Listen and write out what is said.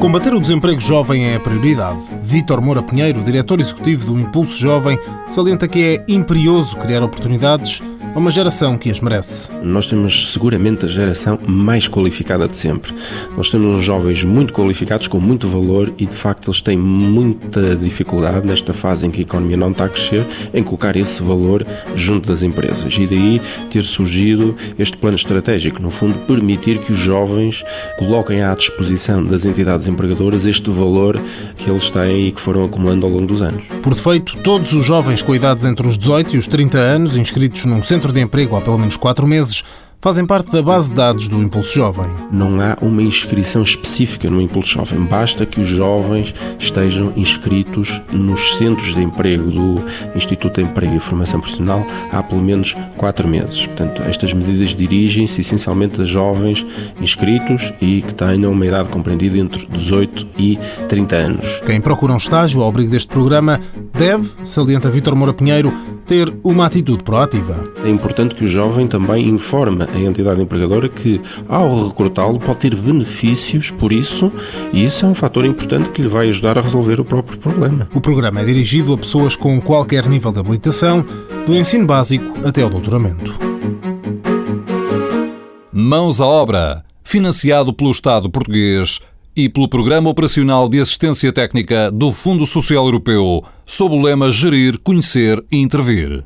Combater o desemprego jovem é a prioridade. Vítor Moura Pinheiro, diretor executivo do Impulso Jovem, salienta que é imperioso criar oportunidades a uma geração que as merece. Nós temos seguramente a geração mais qualificada de sempre. Nós temos uns jovens muito qualificados, com muito valor e de facto eles têm muita dificuldade nesta fase em que a economia não está a crescer, em colocar esse valor junto das empresas. E daí ter surgido este plano estratégico, no fundo, permitir que os jovens coloquem à disposição das entidades empregadoras este valor que eles têm e que foram acumulando ao longo dos anos. Por defeito, todos os jovens com idades entre os 18 e os 30 anos inscritos num centro de emprego há pelo menos quatro meses fazem parte da base de dados do Impulso Jovem. Não há uma inscrição específica no Impulso Jovem, basta que os jovens estejam inscritos nos centros de emprego do Instituto de Emprego e Formação Profissional há pelo menos quatro meses. Portanto, estas medidas dirigem-se essencialmente a jovens inscritos e que tenham uma idade compreendida entre 18 e 30 anos. Quem procura um estágio ao abrigo deste programa deve, salienta Vítor Moura Pinheiro, ter uma atitude proativa. É importante que o jovem também informe a entidade empregadora que, ao recrutá-lo, pode ter benefícios por isso, e isso é um fator importante que lhe vai ajudar a resolver o próprio problema. O programa é dirigido a pessoas com qualquer nível de habilitação, do ensino básico até ao doutoramento. Mãos à obra, financiado pelo Estado português e pelo Programa Operacional de Assistência Técnica do Fundo Social Europeu, sob o lema Gerir, Conhecer e Intervir.